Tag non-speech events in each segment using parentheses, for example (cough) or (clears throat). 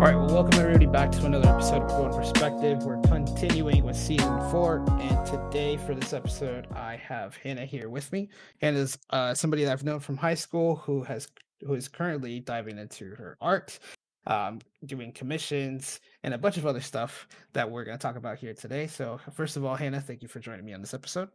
All right, well, welcome everybody back to another episode of Growing Perspective. We're continuing with season four, and today for this episode, I have Hannah here with me. Hannah's uh, somebody that I've known from high school who has who is currently diving into her art, um, doing commissions, and a bunch of other stuff that we're going to talk about here today. So, first of all, Hannah, thank you for joining me on this episode.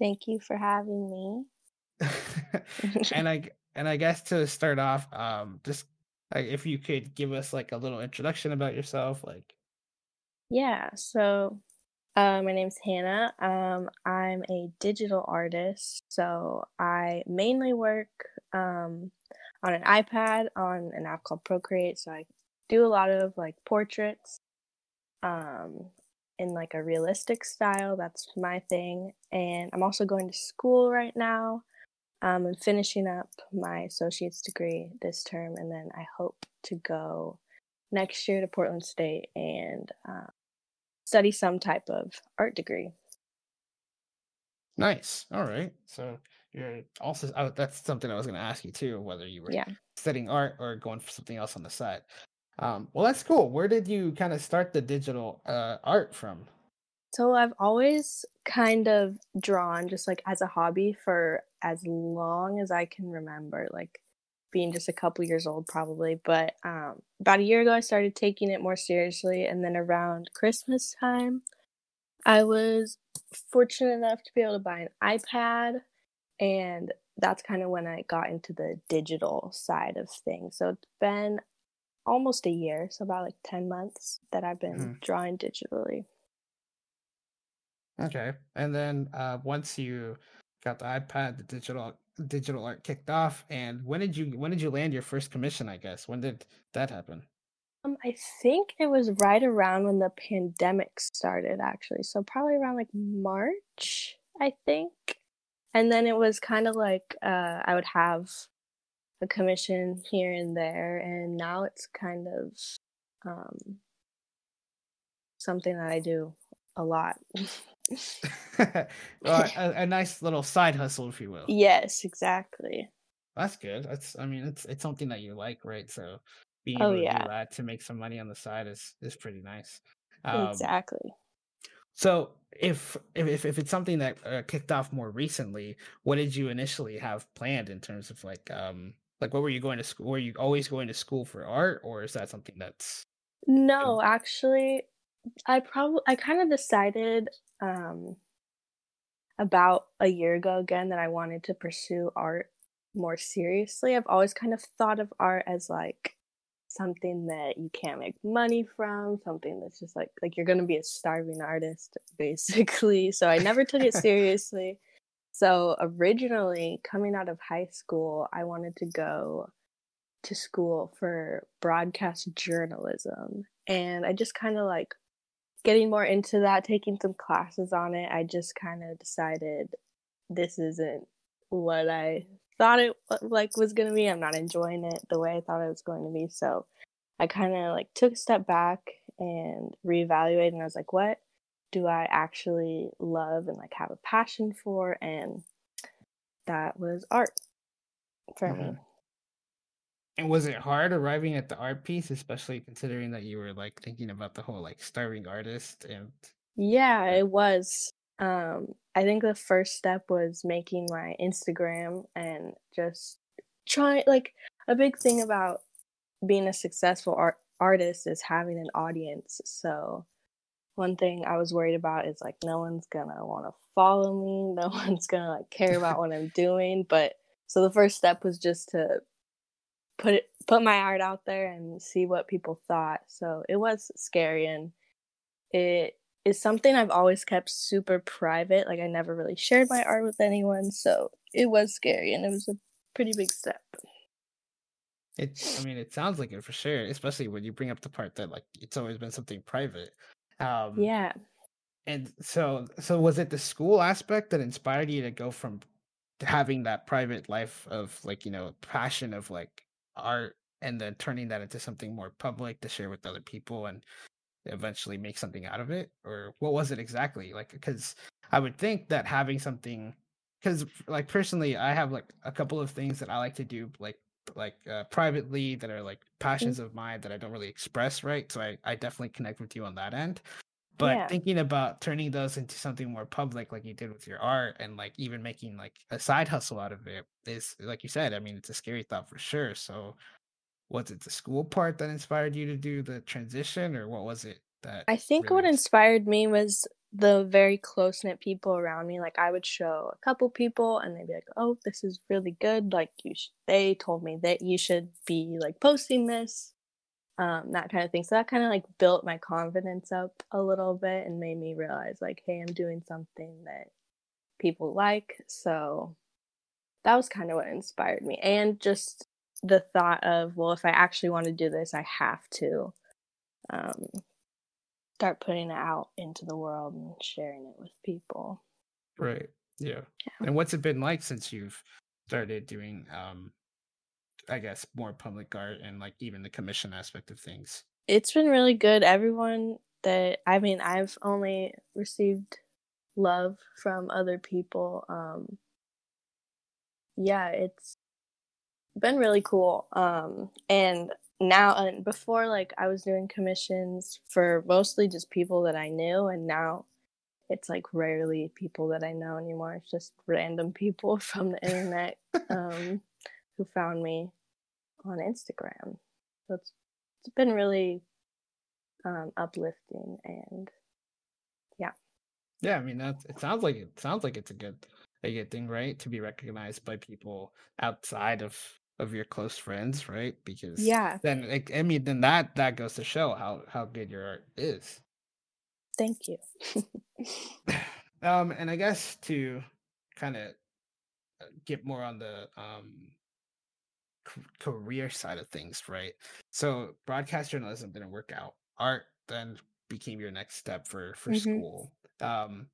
Thank you for having me. (laughs) and I and I guess to start off, um, just like if you could give us like a little introduction about yourself, like yeah, so uh, my name's Hannah. Um, I'm a digital artist, so I mainly work um, on an iPad on an app called Procreate. So I do a lot of like portraits um, in like a realistic style. That's my thing. And I'm also going to school right now. Um, I'm finishing up my associate's degree this term, and then I hope to go next year to Portland State and uh, study some type of art degree. Nice. All right. So you're also oh, that's something I was going to ask you too, whether you were yeah. studying art or going for something else on the side. Um, well, that's cool. Where did you kind of start the digital uh, art from? So I've always kind of drawn just like as a hobby for as long as I can remember, like being just a couple years old probably. But um, about a year ago, I started taking it more seriously, and then around Christmas time, I was fortunate enough to be able to buy an iPad, and that's kind of when I got into the digital side of things. So it's been almost a year, so about like 10 months that I've been mm-hmm. drawing digitally. Okay. And then uh, once you got the iPad, the digital digital art kicked off, and when did you when did you land your first commission? I guess when did that happen? Um, I think it was right around when the pandemic started, actually. So probably around like March, I think. And then it was kind of like uh, I would have a commission here and there, and now it's kind of um, something that I do a lot. (laughs) (laughs) well, a, a, nice little side hustle, if you will. Yes, exactly. That's good. That's I mean, it's it's something that you like, right? So being oh, able yeah. to do that to make some money on the side is is pretty nice. Um, exactly. So if if if it's something that uh, kicked off more recently, what did you initially have planned in terms of like um like what were you going to school? Were you always going to school for art, or is that something that's no, actually, I probably I kind of decided um about a year ago again that I wanted to pursue art more seriously. I've always kind of thought of art as like something that you can't make money from, something that's just like like you're going to be a starving artist basically. (laughs) So I never took it seriously. So originally coming out of high school, I wanted to go to school for broadcast journalism and I just kind of like getting more into that, taking some classes on it, I just kind of decided this isn't what I thought it like was going to be. I'm not enjoying it the way I thought it was going to be. So I kind of like took a step back and reevaluated and I was like, what do I actually love and like have a passion for? And that was art for mm-hmm. me. And was it hard arriving at the art piece, especially considering that you were like thinking about the whole like starving artist and Yeah, it was. Um I think the first step was making my Instagram and just trying like a big thing about being a successful art artist is having an audience. So one thing I was worried about is like no one's gonna want to follow me, no (laughs) one's gonna like care about what I'm doing. But so the first step was just to put it put my art out there and see what people thought. So it was scary and it is something I've always kept super private. Like I never really shared my art with anyone, so it was scary and it was a pretty big step. It I mean it sounds like it for sure, especially when you bring up the part that like it's always been something private. Um Yeah. And so so was it the school aspect that inspired you to go from having that private life of like, you know, passion of like art and then turning that into something more public to share with other people and eventually make something out of it or what was it exactly like because i would think that having something because like personally i have like a couple of things that i like to do like like uh, privately that are like passions of mine that I don't really express, right? So I, I definitely connect with you on that end. But Yeah. thinking about turning those into something more public, like you did with your art, and like even making like a side hustle out of it is, like you said, I mean, it's a scary thought for sure. So, was it the school part that inspired you to do the transition, or what was it that I think what inspired me was the very close knit people around me. Like I would show a couple people, and they'd be like, "Oh, this is really good. Like you, sh- they told me that you should be like posting this, um, that kind of thing." So that kind of like built my confidence up a little bit and made me realize, like, hey, I'm doing something that people like. So that was kind of what inspired me, and just the thought of, well, if I actually want to do this, I have to. Um, start putting it out into the world and sharing it with people. Right. Yeah. Yeah. And what's it been like since you've started doing um I guess more public art and like even the commission aspect of things? It's been really good. Everyone that I mean, I've only received love from other people. Um yeah, it's been really cool. Um and now and before like I was doing commissions for mostly just people that I knew and now it's like rarely people that I know anymore. It's just random people (laughs) from the internet (laughs) um, who found me on Instagram. So it's it's been really um, uplifting and Yeah, Yeah, I mean that's it sounds like it sounds like it's a good a good thing, right? To be recognized by people outside of of your close friends, right? Because yeah, then like, I mean then that that goes to show how how good your art is. thank you. (laughs) um and I guess to kind of get more on the um c- career side of things, right? So broadcast journalism didn't work out. Art then became your next step for for Mhm. school. Um,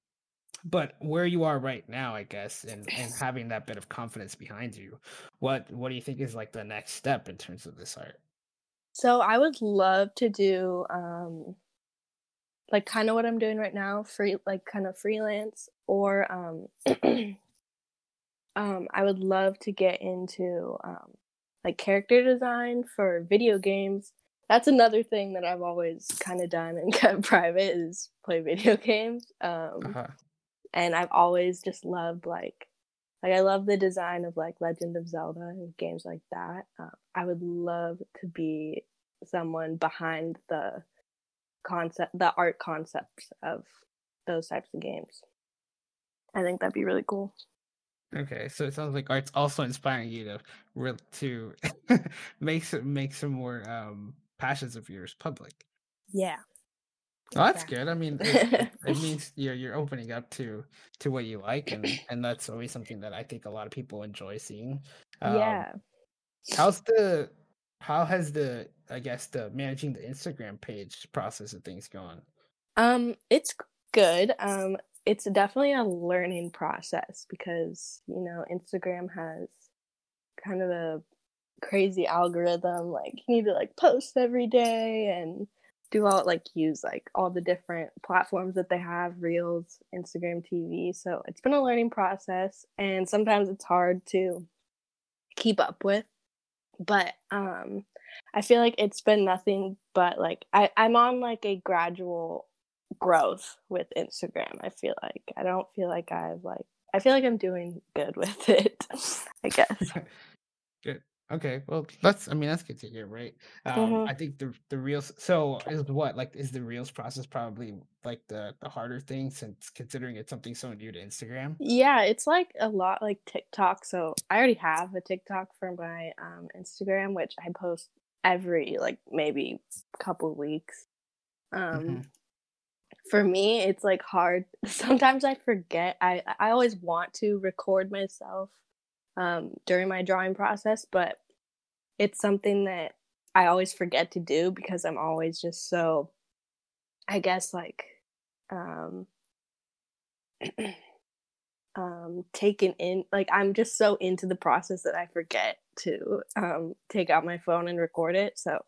but where you are right now, I guess, and and having that bit of confidence behind you, what what do you think is like the next step in terms of this art? So I would love to do um, like kind of what I'm doing right now, free like kind of freelance, or um, (clears throat) um, I would love to get into um, like character design for video games. That's another thing that I've always kind of done and (laughs) kept private is play video (laughs) games. Um, Uh-huh. and I've always just loved like like I love the design of like Legend of Zelda and games like that. Uh, I would love to be someone behind the concept, the art concepts of those types of games. I think that'd be really cool. Okay, so it sounds like art's also inspiring you to real to (laughs) make some make some more um passions of yours public. Yeah. Oh, that's good. I mean, it, it, (laughs) it means you're you're opening up to to what you like, and and that's always something that I think a lot of people enjoy seeing. Um, yeah. How's the how has the I guess the managing the Instagram page process of things gone? Um, it's good. Um, it's definitely a learning process because, you know, Instagram has kind of a crazy algorithm. Like you need to like post every day and do all like use like all the different platforms that they have, Reels, Instagram TV. So it's been a learning process and sometimes it's hard to keep up with. But um I feel like it's been nothing but like I, I'm on like a gradual growth with Instagram. I feel like I don't feel like I've like I feel like I'm doing good (laughs) with it. I guess. (laughs) Good. Okay. Well, that's I mean that's good to hear, right? Um, Mhm. I think the the reels. So is what like is the reels process probably like the the harder thing since considering it's something so new to Instagram. Yeah, it's like a lot like TikTok. So I already have a TikTok for my um, Instagram, which I post every like maybe couple weeks. Um, Mhm. For me, it's like hard. (laughs) Sometimes I forget. I I always want to record myself um, during my drawing process, but it's something that I always forget to do because I'm always just so, I guess, like, um, (clears throat) um, taken in. Like, I'm just so into the process that I forget to um, take out my phone and record it. So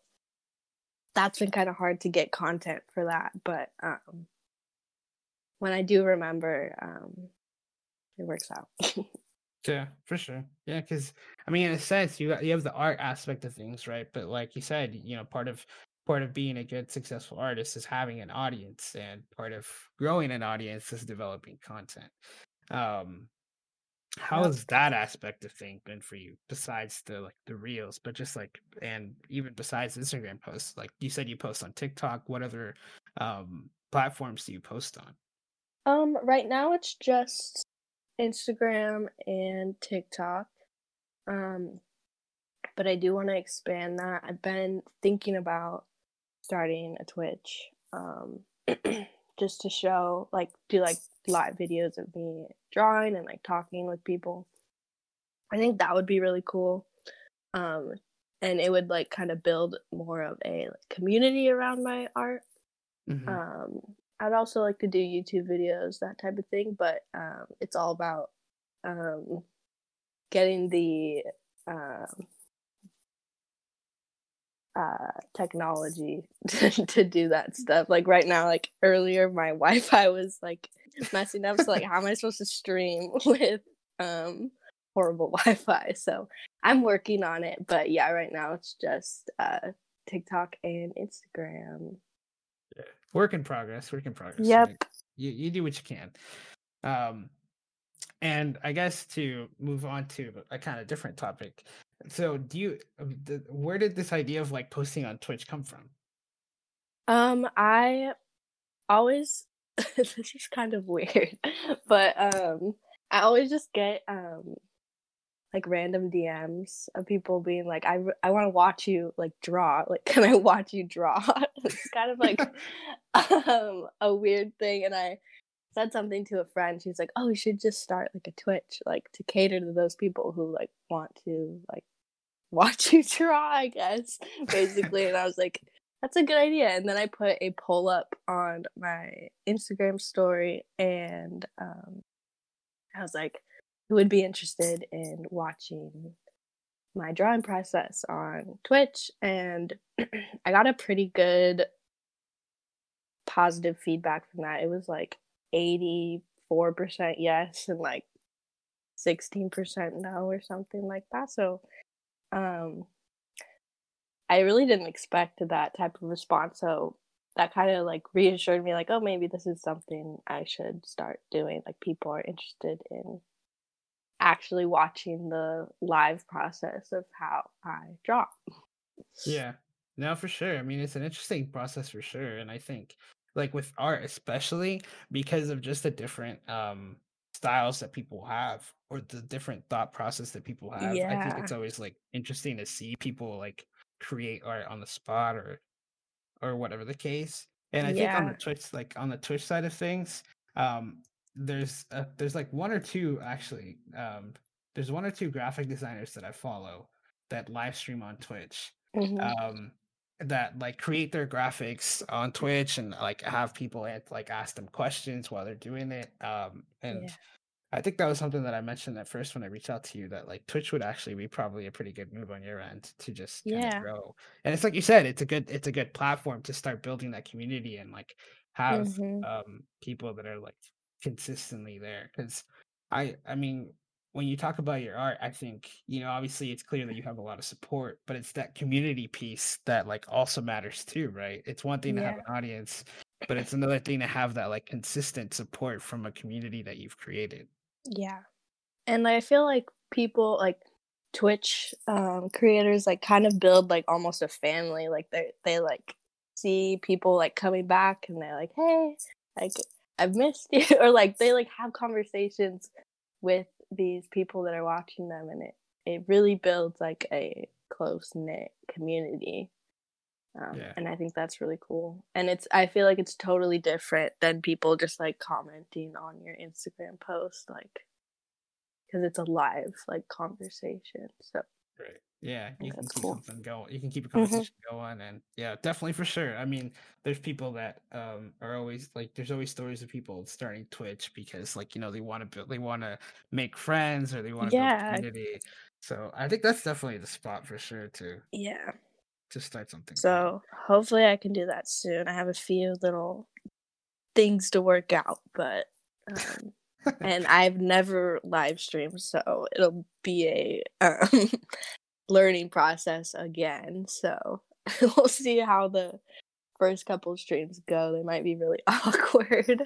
that's been kind of hard to get content for that. But um, when I do remember, um, it works out. (laughs) Yeah, for sure. Yeah, because I mean, in a sense, you you have the art aspect of things, right? But like you said, you know, part of part of being a good successful artist is having an audience, and part of growing an audience is developing content. Um, how has that aspect of thing been for you besides the like the reels, but just like and even besides Instagram posts? Like you said, you post on TikTok. What other um platforms do you post on? Um, right now it's just Instagram and TikTok. Um, but I do want to expand that. I've been thinking about starting a Twitch, um, (clears throat) just to show, like, do like live videos of me drawing and like talking with people. I think that would be really cool. Um, and it would like kind of build more of a like, community around my art. Mhm. Um, I'd also like to do YouTube videos, that type of thing, but um, it's all about um, getting the um, uh, technology (laughs) to, to do that stuff. Like right now, like earlier, my Wi-Fi was like messing up. So like, how am I supposed to stream (laughs) with um, horrible (laughs) Wi-Fi? So I'm working on it, but yeah, right now it's just uh, TikTok and Instagram. Work in progress. Work in progress. Yep. right? You you do what you can. Um, and I guess to move on to a kind of different topic. So, do you? um, Where did this idea of like posting on Twitch come from? Um, I always (laughs) this is kind of weird, (laughs) but um, I always just get um like random DMs of people being like, "I I want to watch you like draw. Like, (laughs) can I watch you draw?" it's kind of like um a weird thing, and I said something to a friend. She's like, "Oh, we should just start like a Twitch, like to cater to those people who like want to like (laughs) watch you draw." I guess basically, and I was like, "That's a good idea." And then I put a poll up on my Instagram story, and um, I was like, "Who would be interested in watching?" my drawing process on Twitch and (clears throat) I got a pretty good positive feedback from that. It was like 84% yes and like 16% no or something like that. So um I really didn't expect that type of response. So that kind of like reassured me like, oh, maybe this is something I should start doing. Like people are interested in actually watching the live process of how I draw. Yeah, no, for sure. I mean, it's an interesting process for sure, and I think like with art, especially because of just the different um styles that people have or the different thought process that people have. I think it's always like interesting to see people like create art on the spot or or whatever the case. And I think on the Twitch, like on the Twitch side of things, um, there's uh, there's like one or two actually. Um, there's one or two graphic designers that I follow that live stream on Twitch Mhm. um that like create their graphics on Twitch and like have people like ask them questions while they're doing it. Um and Yeah. I think that was something that I mentioned at first when I reached out to you that like Twitch would actually be probably a pretty good move on your end to just Yeah. grow. And it's like you said, it's a good it's a good platform to start building that community and like have Mhm. um people that are like consistently there because I I mean when you talk about your art, I think, you know, obviously it's clear that you have a lot of support, but it's that community piece that like also matters too, right? It's one thing to have an audience, but it's another thing to have that like consistent support from a community that you've created. Yeah. And I feel like people like Twitch um creators like kind of build like almost a family. Like they they like see people like coming back and they're like, "Hey, like I've missed (laughs) you," or like they like have conversations with these people that are watching them, and it it really builds like a close knit community. Um, Yeah. and I think that's really cool. And it's I feel like it's totally different than people just like commenting on your Instagram post, like because it's a live like conversation. So Right. Yeah, you can that's keep cool. something going. You can keep a Mhm. conversation going, and yeah, definitely for sure. I mean, there's people that um are always like, there's always stories of people starting Twitch because like you know they want to build, they want to make friends or they want to build a community. So I think that's definitely the spot for sure to yeah. to start something. So hopefully I can do that soon. I have a few little things to work out, but um, (laughs) and I've never live streamed, so it'll be a um, (laughs) learning process again. So (laughs) we'll see how the first couple streams go. They might be really (laughs) awkward.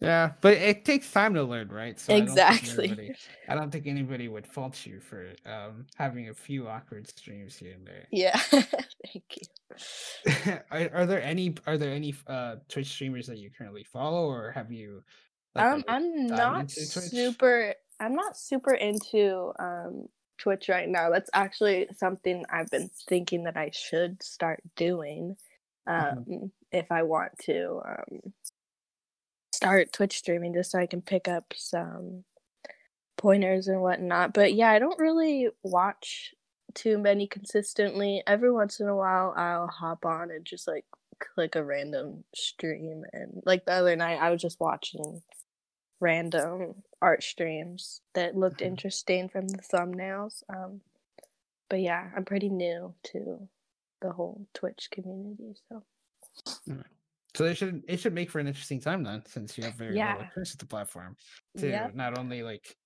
Yeah, but it takes time to learn, right? So exactly. I don't, I don't think anybody would fault you for um, having a few awkward streams here and there. Yeah, (laughs) thank you. are, are, there any are there any uh, Twitch streamers that you currently follow, or have you? Like, um, I'm not super. I'm not super into um, Twitch right now. That's actually something I've been thinking that I should start doing mm-hmm. um, mm-hmm. if I want to um, start Twitch streaming just so I can pick up some pointers and whatnot. But yeah, I don't really watch too many consistently. Every once in a while, I'll hop on and just like click a random stream. And like the other night, I was just watching random art streams that looked mm-hmm. interesting from the thumbnails. Um, but yeah, I'm pretty new to the whole Twitch community, so. So it should it should make for an interesting time then, since you have very yeah. little experience with the platform to yep. not only like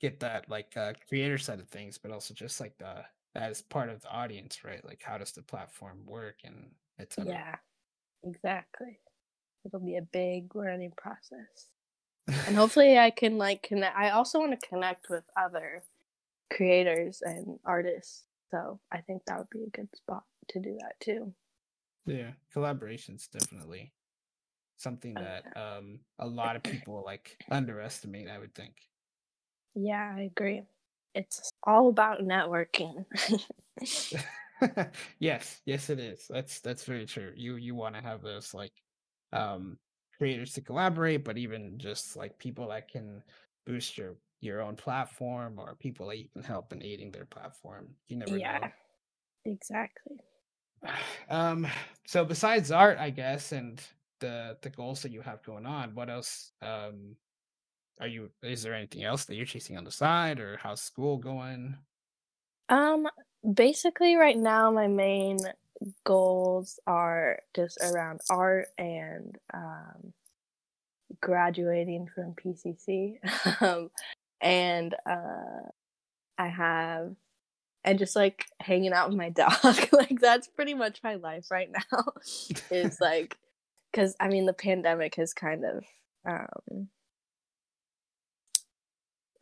get that like uh, creator side of things, but also just like the as part of the audience, right? Like how does the platform work and etc. Yeah, exactly. It'll be a big learning process, and hopefully I can like connect. I also want to connect with other creators and artists, so I think that would be a good spot to do that too. Yeah, collaborations definitely something that um a lot of people like underestimate, I would think. Yeah, I agree. It's all about networking. (laughs) (laughs) yes, yes it is. That's that's very true. You you want to have those like um creators to collaborate, but even just like people that can boost your your own platform or people that you can help in aiding their platform. You never yeah, know. Exactly. (sighs) Um so besides art, I guess, and the the goals that you have going on, what else um are you is there anything else that you're chasing on the side or how's school going? Um basically right now my main goals are just around art and um graduating from PCC. (laughs) um and uh I have and just like hanging out with my (laughs) dog. like that's pretty much my life right now. (laughs) is like because I mean the pandemic has kind of um,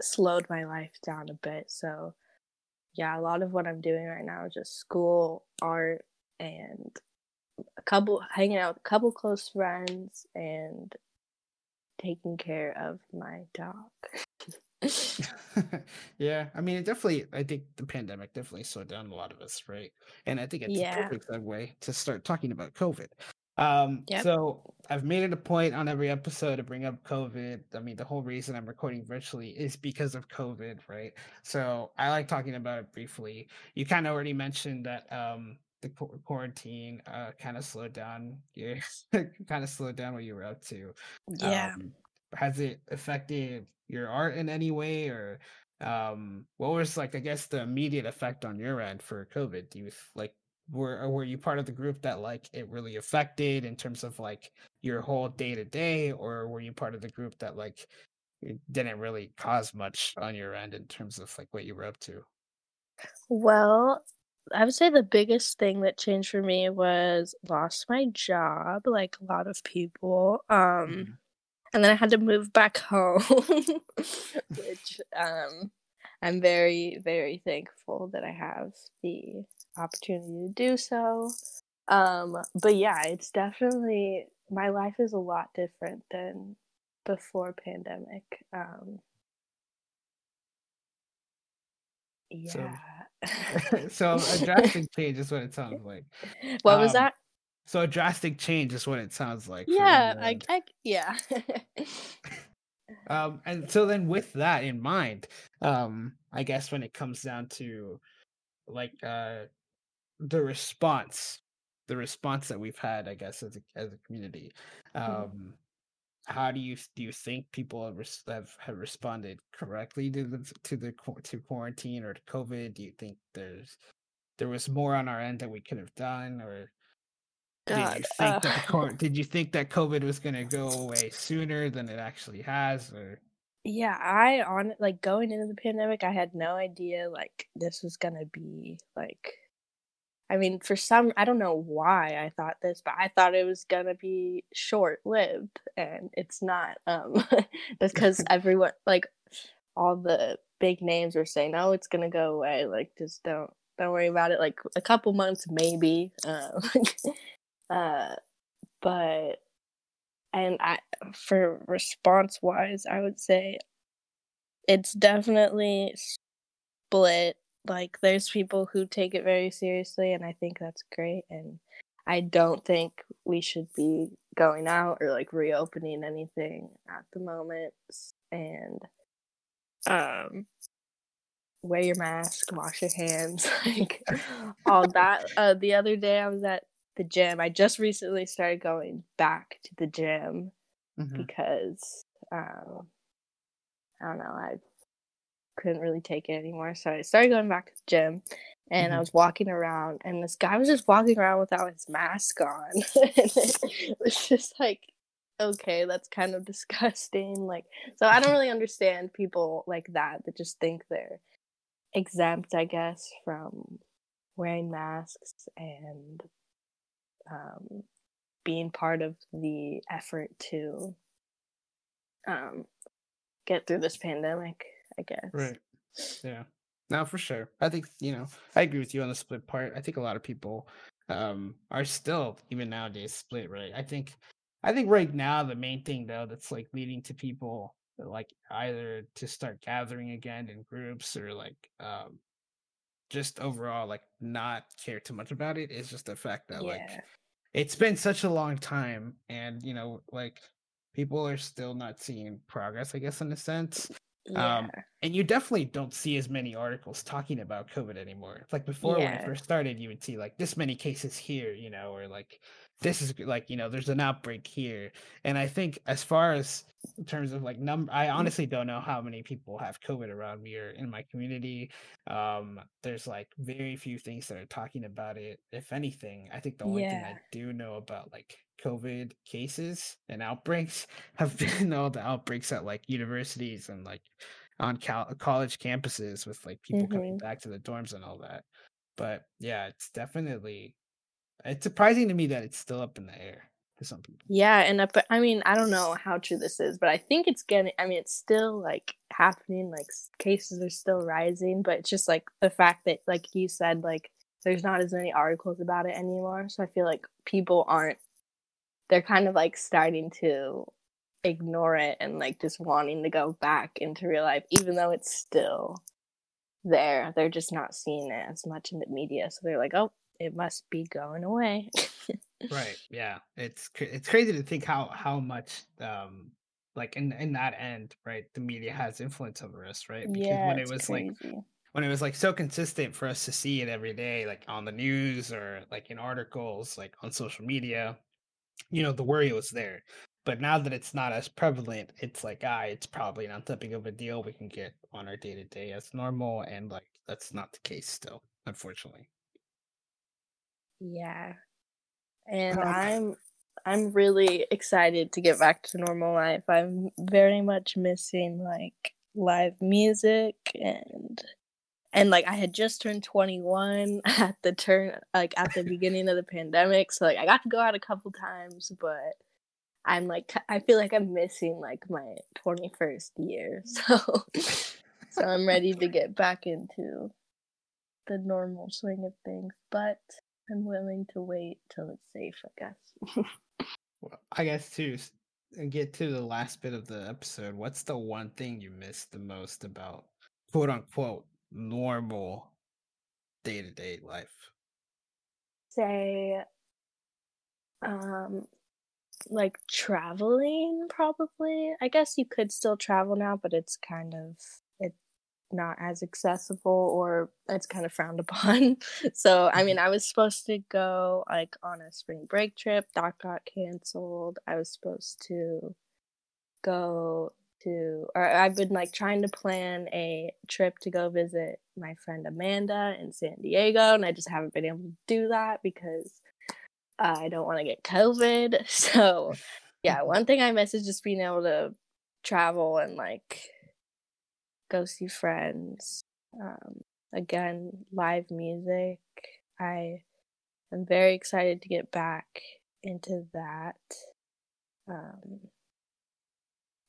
slowed my life down a bit. So yeah, a lot of what I'm doing right now is just school, art, and a couple hanging out with a couple close friends and taking care of my dog. (laughs) yeah, I mean, it definitely. I think the pandemic definitely slowed down a lot of us, right? And I think it's yeah. a perfect segue to start talking about COVID. Um, yep. so I've made it a point on every episode to bring up COVID. I mean, the whole reason I'm recording virtually is because of COVID, right? So I like talking about it briefly. You kind of already mentioned that um the quarantine uh kind of slowed down you (laughs) kind of slowed down what you were up to. Yeah. Um, has it affected your art in any way or um what was like i guess the immediate effect on your end for covid do you like were were you part of the group that like it really affected in terms of like your whole day to day or were you part of the group that like it didn't really cause much on your end in terms of like what you were up to well i would say the biggest thing that changed for me was lost my job like a lot of people um mm-hmm. and then i had to move back (laughs) home which um i'm very very thankful that i have the opportunity to do so. Um, but yeah, it's definitely my life is a lot different than before pandemic. Um, yeah. So, (laughs) so a (laughs) drastic change is what it sounds like. What um, was that? So a drastic change is what it sounds like. Yeah, I, I yeah. (laughs) um, and so then with that in mind, um, I guess when it comes down to like uh the response the response that we've had i guess as a as a community mm-hmm. um. How do you do you think people have, have, have responded correctly to the to the to quarantine or to covid do you think there's there was more on our end that we could have done or God, did you think uh... that (laughs) did you think that COVID was gonna go away sooner than it actually has, or? Yeah, I on like going into the pandemic, I had no idea like this was gonna be like. I mean, for some, I don't know why I thought this, but I thought it was gonna be short lived, and it's not. Um, (laughs) because (laughs) everyone like all the big names were saying, "Oh, it's gonna go away." Like, just don't don't worry about it. Like a couple months, maybe. Uh, (laughs) uh, but and I, for response wise, I would say it's definitely split. Like, there's people who take it very seriously, and I think that's great. And I don't think we should be going out or like reopening anything at the moment. And um, wear your mask, wash your hands, (laughs) like all that. (laughs) Uh, the other day, I was at the gym. I just recently started going back to the gym mm-hmm. because um, I don't know, I couldn't really take it anymore. So I started going back to the gym and mm-hmm. I was walking around and this guy was just walking around without his mask on. (laughs) it was just like okay, that's kind of (laughs) disgusting. Like so I don't really understand people like that that just think they're exempt, I guess, from wearing masks and um, being part of the effort to um, get through this pandemic, I guess. Right. Yeah. Now, for sure. I think, you know, I agree with you on the split part. I think a lot of people um, are still, even nowadays, split, right? I think, I think right now, the main thing, though, that's like leading to people like either to start gathering again in groups or like um just overall like not care too much about it is just the fact that yeah. like it's been such a long time and you know like people are still not seeing progress i guess in a sense yeah. um and you definitely don't see as many articles talking about covid anymore like before yeah. when it first started you would see like this many cases here you know or like this is like you know there's an outbreak here and i think as far as in terms of like number i mm-hmm. honestly don't know how many people have covid around me or in my community um there's like very few things that are talking about it if anything i think the only yeah. thing i do know about like covid cases and outbreaks have (laughs) been all the outbreaks at like universities and like on cal- college campuses with like people mm-hmm. coming back to the dorms and all that but yeah it's definitely it's surprising to me that it's still up in the air to some people. Yeah, and uh, I mean, I don't know how true this is, but I think it's getting. I mean, it's still like happening. Like cases are still rising, but it's just like the fact that, like you said, like there's not as many articles about it anymore. So I feel like people aren't. They're kind of like starting to ignore it and like just wanting to go back into real life, even though it's still there. They're just not seeing it as much in the media. So they're like, oh, it must be going away. (laughs) right. Yeah. It's it's crazy to think how how much um like in in that end, right? The media has influence over us, right? Because yeah, when it was crazy. like when it was like so consistent for us to see it every day, like on the news or like in articles, like on social media, you know, the worry was there. But now that it's not as prevalent, it's like, ah, it's probably not that big of a deal. We can get on our day to day as normal. And like, that's not the case still, unfortunately. Yeah. And um, I'm I'm really excited to get back to normal life. I'm very much missing like live music and and like I had just turned 21 (laughs) at the turn like at the beginning of the pandemic, so like I got to go out a couple times, but I'm like I feel like I'm missing like my 21st year. (laughs) So so I'm ready to get back into the normal swing of things, but I'm willing to wait till it's safe, I guess. (laughs) well, I guess too, and get to the last bit of the episode, what's the one thing you missed the most about quote unquote normal day to day life? Say, um, like traveling, probably. I guess you could still travel now, but it's kind of it's not as accessible or it's kind of frowned (laughs) upon. so, I mean, mm-hmm. I was supposed to go like on a spring break trip, that got canceled. I was supposed to go to, or I've been like trying to plan a trip to go visit my friend Amanda in San Diego, and I just haven't been able to do that because I don't want to get COVID. (laughs) So, yeah, (laughs) one thing I miss is just being able to travel and like go see friends. Um, again, live music. I am very excited to get back into that. Um,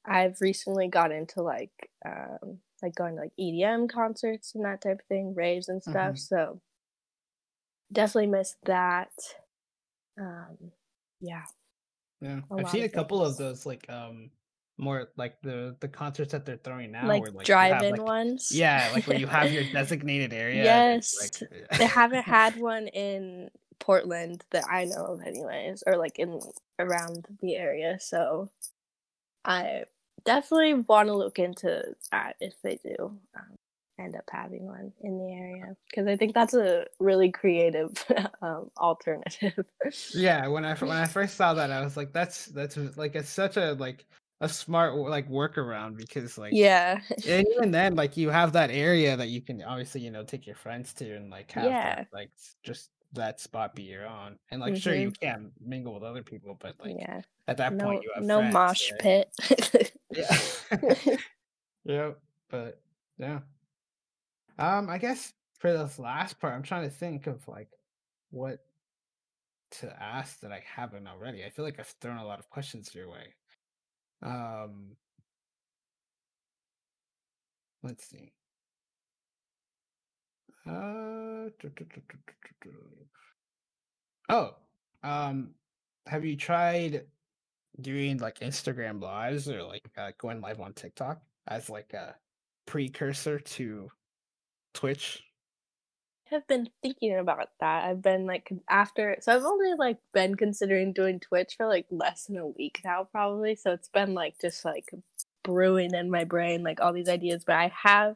I've recently got into like um, like going to like EDM concerts and that type of thing, raves and stuff. Mm-hmm. So definitely missed that. Um, yeah. Yeah, I've seen a couple of those like um more like the the concerts that they're throwing now, like where like drive-in like ones. yeah, like where you have your (laughs) designated area. yes, like they haven't (laughs) had one in Portland that I know of, anyways, or like in around the area. So I definitely want to look into that if they do um, end up having one in the area because I think that's a really creative (laughs) um, alternative. Yeah, when I when I (laughs) first saw that, I was like, "That's that's like it's such a like a smart like workaround because like yeah, and (laughs) even then like you have that area that you can obviously you know take your friends to and like have Yeah. that like just that spot be your own and like sure you can mingle with other people but like yeah. at that No, point you have no friends, mosh right? pit. (laughs) Yeah. (laughs) (laughs) yeah, but yeah. Um, I guess for this last part, I'm trying to think of like what to ask that I haven't already. I feel like I've thrown a lot of questions your way. Um, let's see. Uh, oh, um, have you tried doing like Instagram lives or like uh, going live on TikTok as like a precursor to Twitch? I have been thinking about that. I've been like after so I've only like been considering doing Twitch for like less than a week now probably. So it's been like just like brewing in my brain like all these ideas, but I have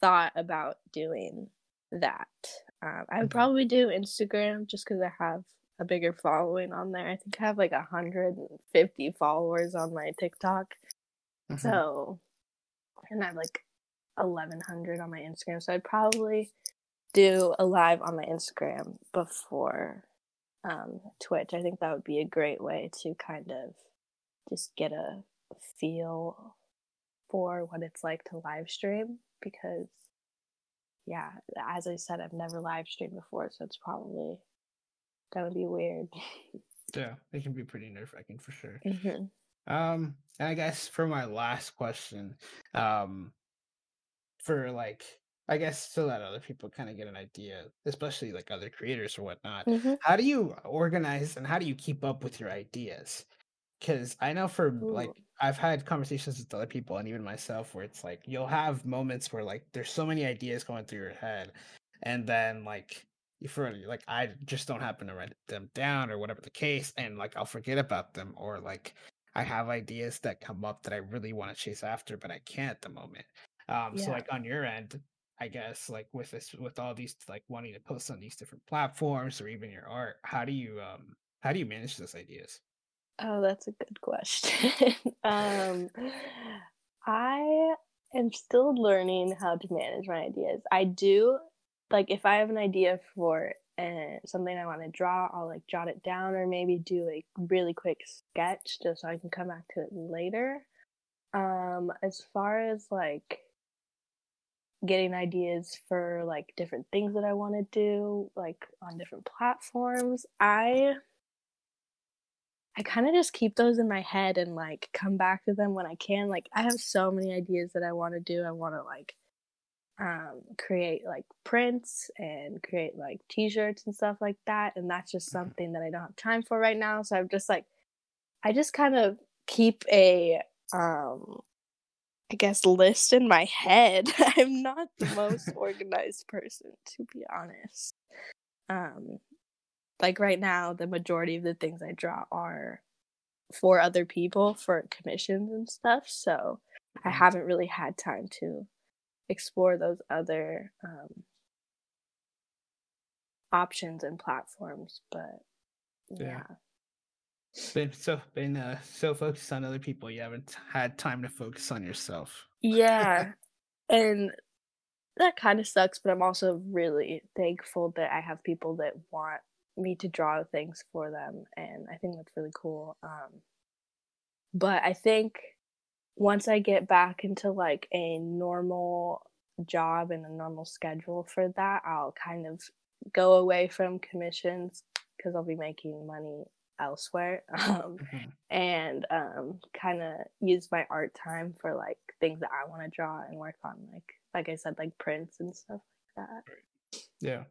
thought about doing that. Um, I would probably do Instagram just because I have a bigger following on there. I think I have like 150 followers on my TikTok. Mhm. So, and I have like 1100 on my Instagram. So I'd probably do a live on my Instagram before um, Twitch. I think that would be a great way to kind of just get a feel for what it's like to live stream because, yeah, as I said, I've never live streamed before, so it's probably gonna be weird. (laughs) Yeah, it can be pretty nerve wracking for sure. hmm Um, and I guess for my last question, um, for like, I guess so that other people kind of get an idea, especially like other creators or whatnot. hmm How do you organize and how do you keep up with your ideas? Because I know for like Ooh. I've had conversations with other people and even myself where it's like you'll have moments where like there's so many ideas going through your head, and then like you for like I just don't happen to write them down or whatever the case, and like I'll forget about them or like I have ideas that come up that I really want to chase after, but I can't at the moment. Um, so like on your end, I guess like with this with all these like wanting to post on these different platforms or even your art, how do you um how do you manage those ideas? Oh, that's a good question. (laughs) um, I am still learning how to manage my ideas. I do like if I have an idea for uh, something I want to draw, I'll like jot it down or maybe do a really quick sketch just so I can come back to it later. Um, as far as like getting ideas for like different things that I want to do, like on different platforms, I I kind of just keep those in my head and like come back to them when I can. Like I have so many ideas that I want to do. I want to like um create like prints and create like t-shirts and stuff like that and that's just Mhm. something that I don't have time for right now. So I'm just like I just kind of keep a um I guess list in my head. (laughs) I'm not the most (laughs) organized person to be honest. Um like right now the majority of the things I draw are for other people for commissions and stuff. So I Mhm. haven't really had time to explore those other um options and platforms, but Yeah. yeah. Been so been uh, so focused on other people, you haven't had time to focus on yourself. Yeah. (laughs) and that kind of sucks, but I'm also really thankful that I have people that want me to draw things for them and i think that's really cool um but i think once i get back into like a normal job and a normal schedule for that i'll kind of go away from commissions because i'll be making money elsewhere (laughs) um, mm-hmm. and um, kind of use my art time for like things that i want to draw and work on like like i said like prints and stuff like that. Yeah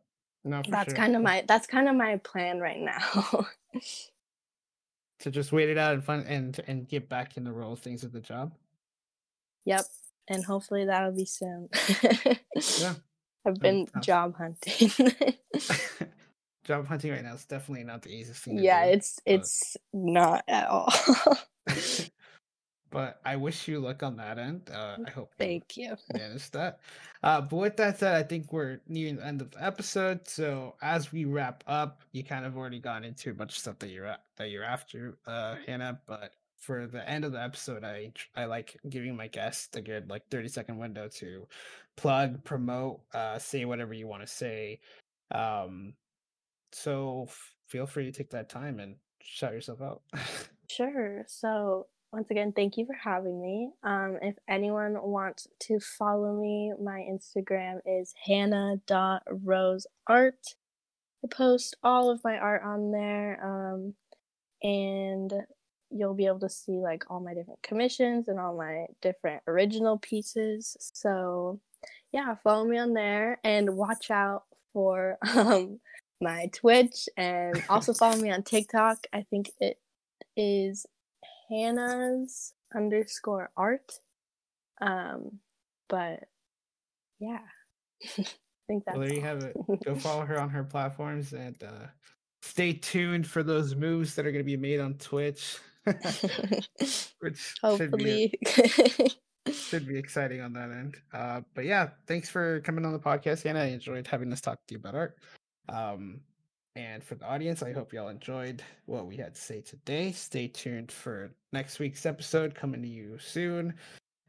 no, that's sure. kind of my that's kind of my plan right now. (laughs) to just wait it out and fun and and get back in the role of things at the job. Yep, and hopefully that'll be soon. yeah, (laughs) I've been job hunting. (laughs) job hunting right now is definitely not the easiest thing. yeah, do, it's but... it's not at all but I wish you luck on that end. Uh, I hope. Thank you. (laughs) Manage that. Uh, but with that said, I think we're nearing the end of the episode. So as we wrap up, you kind of already gone into a bunch of stuff that you're that you're after, uh, Hannah. But for the end of the episode, I I like giving my guests a good like thirty second window to plug, promote, uh, say whatever you want to say. Um, so f- feel free to take that time and shout yourself out. (laughs) sure. So once again, thank you for having me. Um, if anyone wants to follow me, my Instagram is hannah.roseart. I post all of my art on there. Um, and you'll be able to see like all my different commissions and all my different original pieces. So yeah, follow me on there and watch out for (laughs) um my Twitch and also follow me on TikTok. I think it is Hannah's underscore art. Um, but yeah, I (laughs) think that's. Well, there you have it. Go follow her on her platforms and uh, stay tuned for those moves that are going to be made on Twitch. (laughs) which hopefully should be, (laughs) should be, exciting on that end. Uh, but yeah, thanks for coming on the podcast, Hannah. I enjoyed having us talk to you about art. Um, and for the audience, I hope y'all enjoyed what we had to say today. Stay tuned for next week's episode coming to you soon.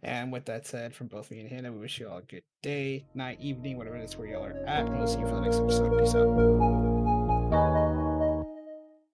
And with that said, from both me and Hannah, we wish you all a good day, night, evening, whatever it is where y'all are at. And we'll see you for the next episode. Peace out.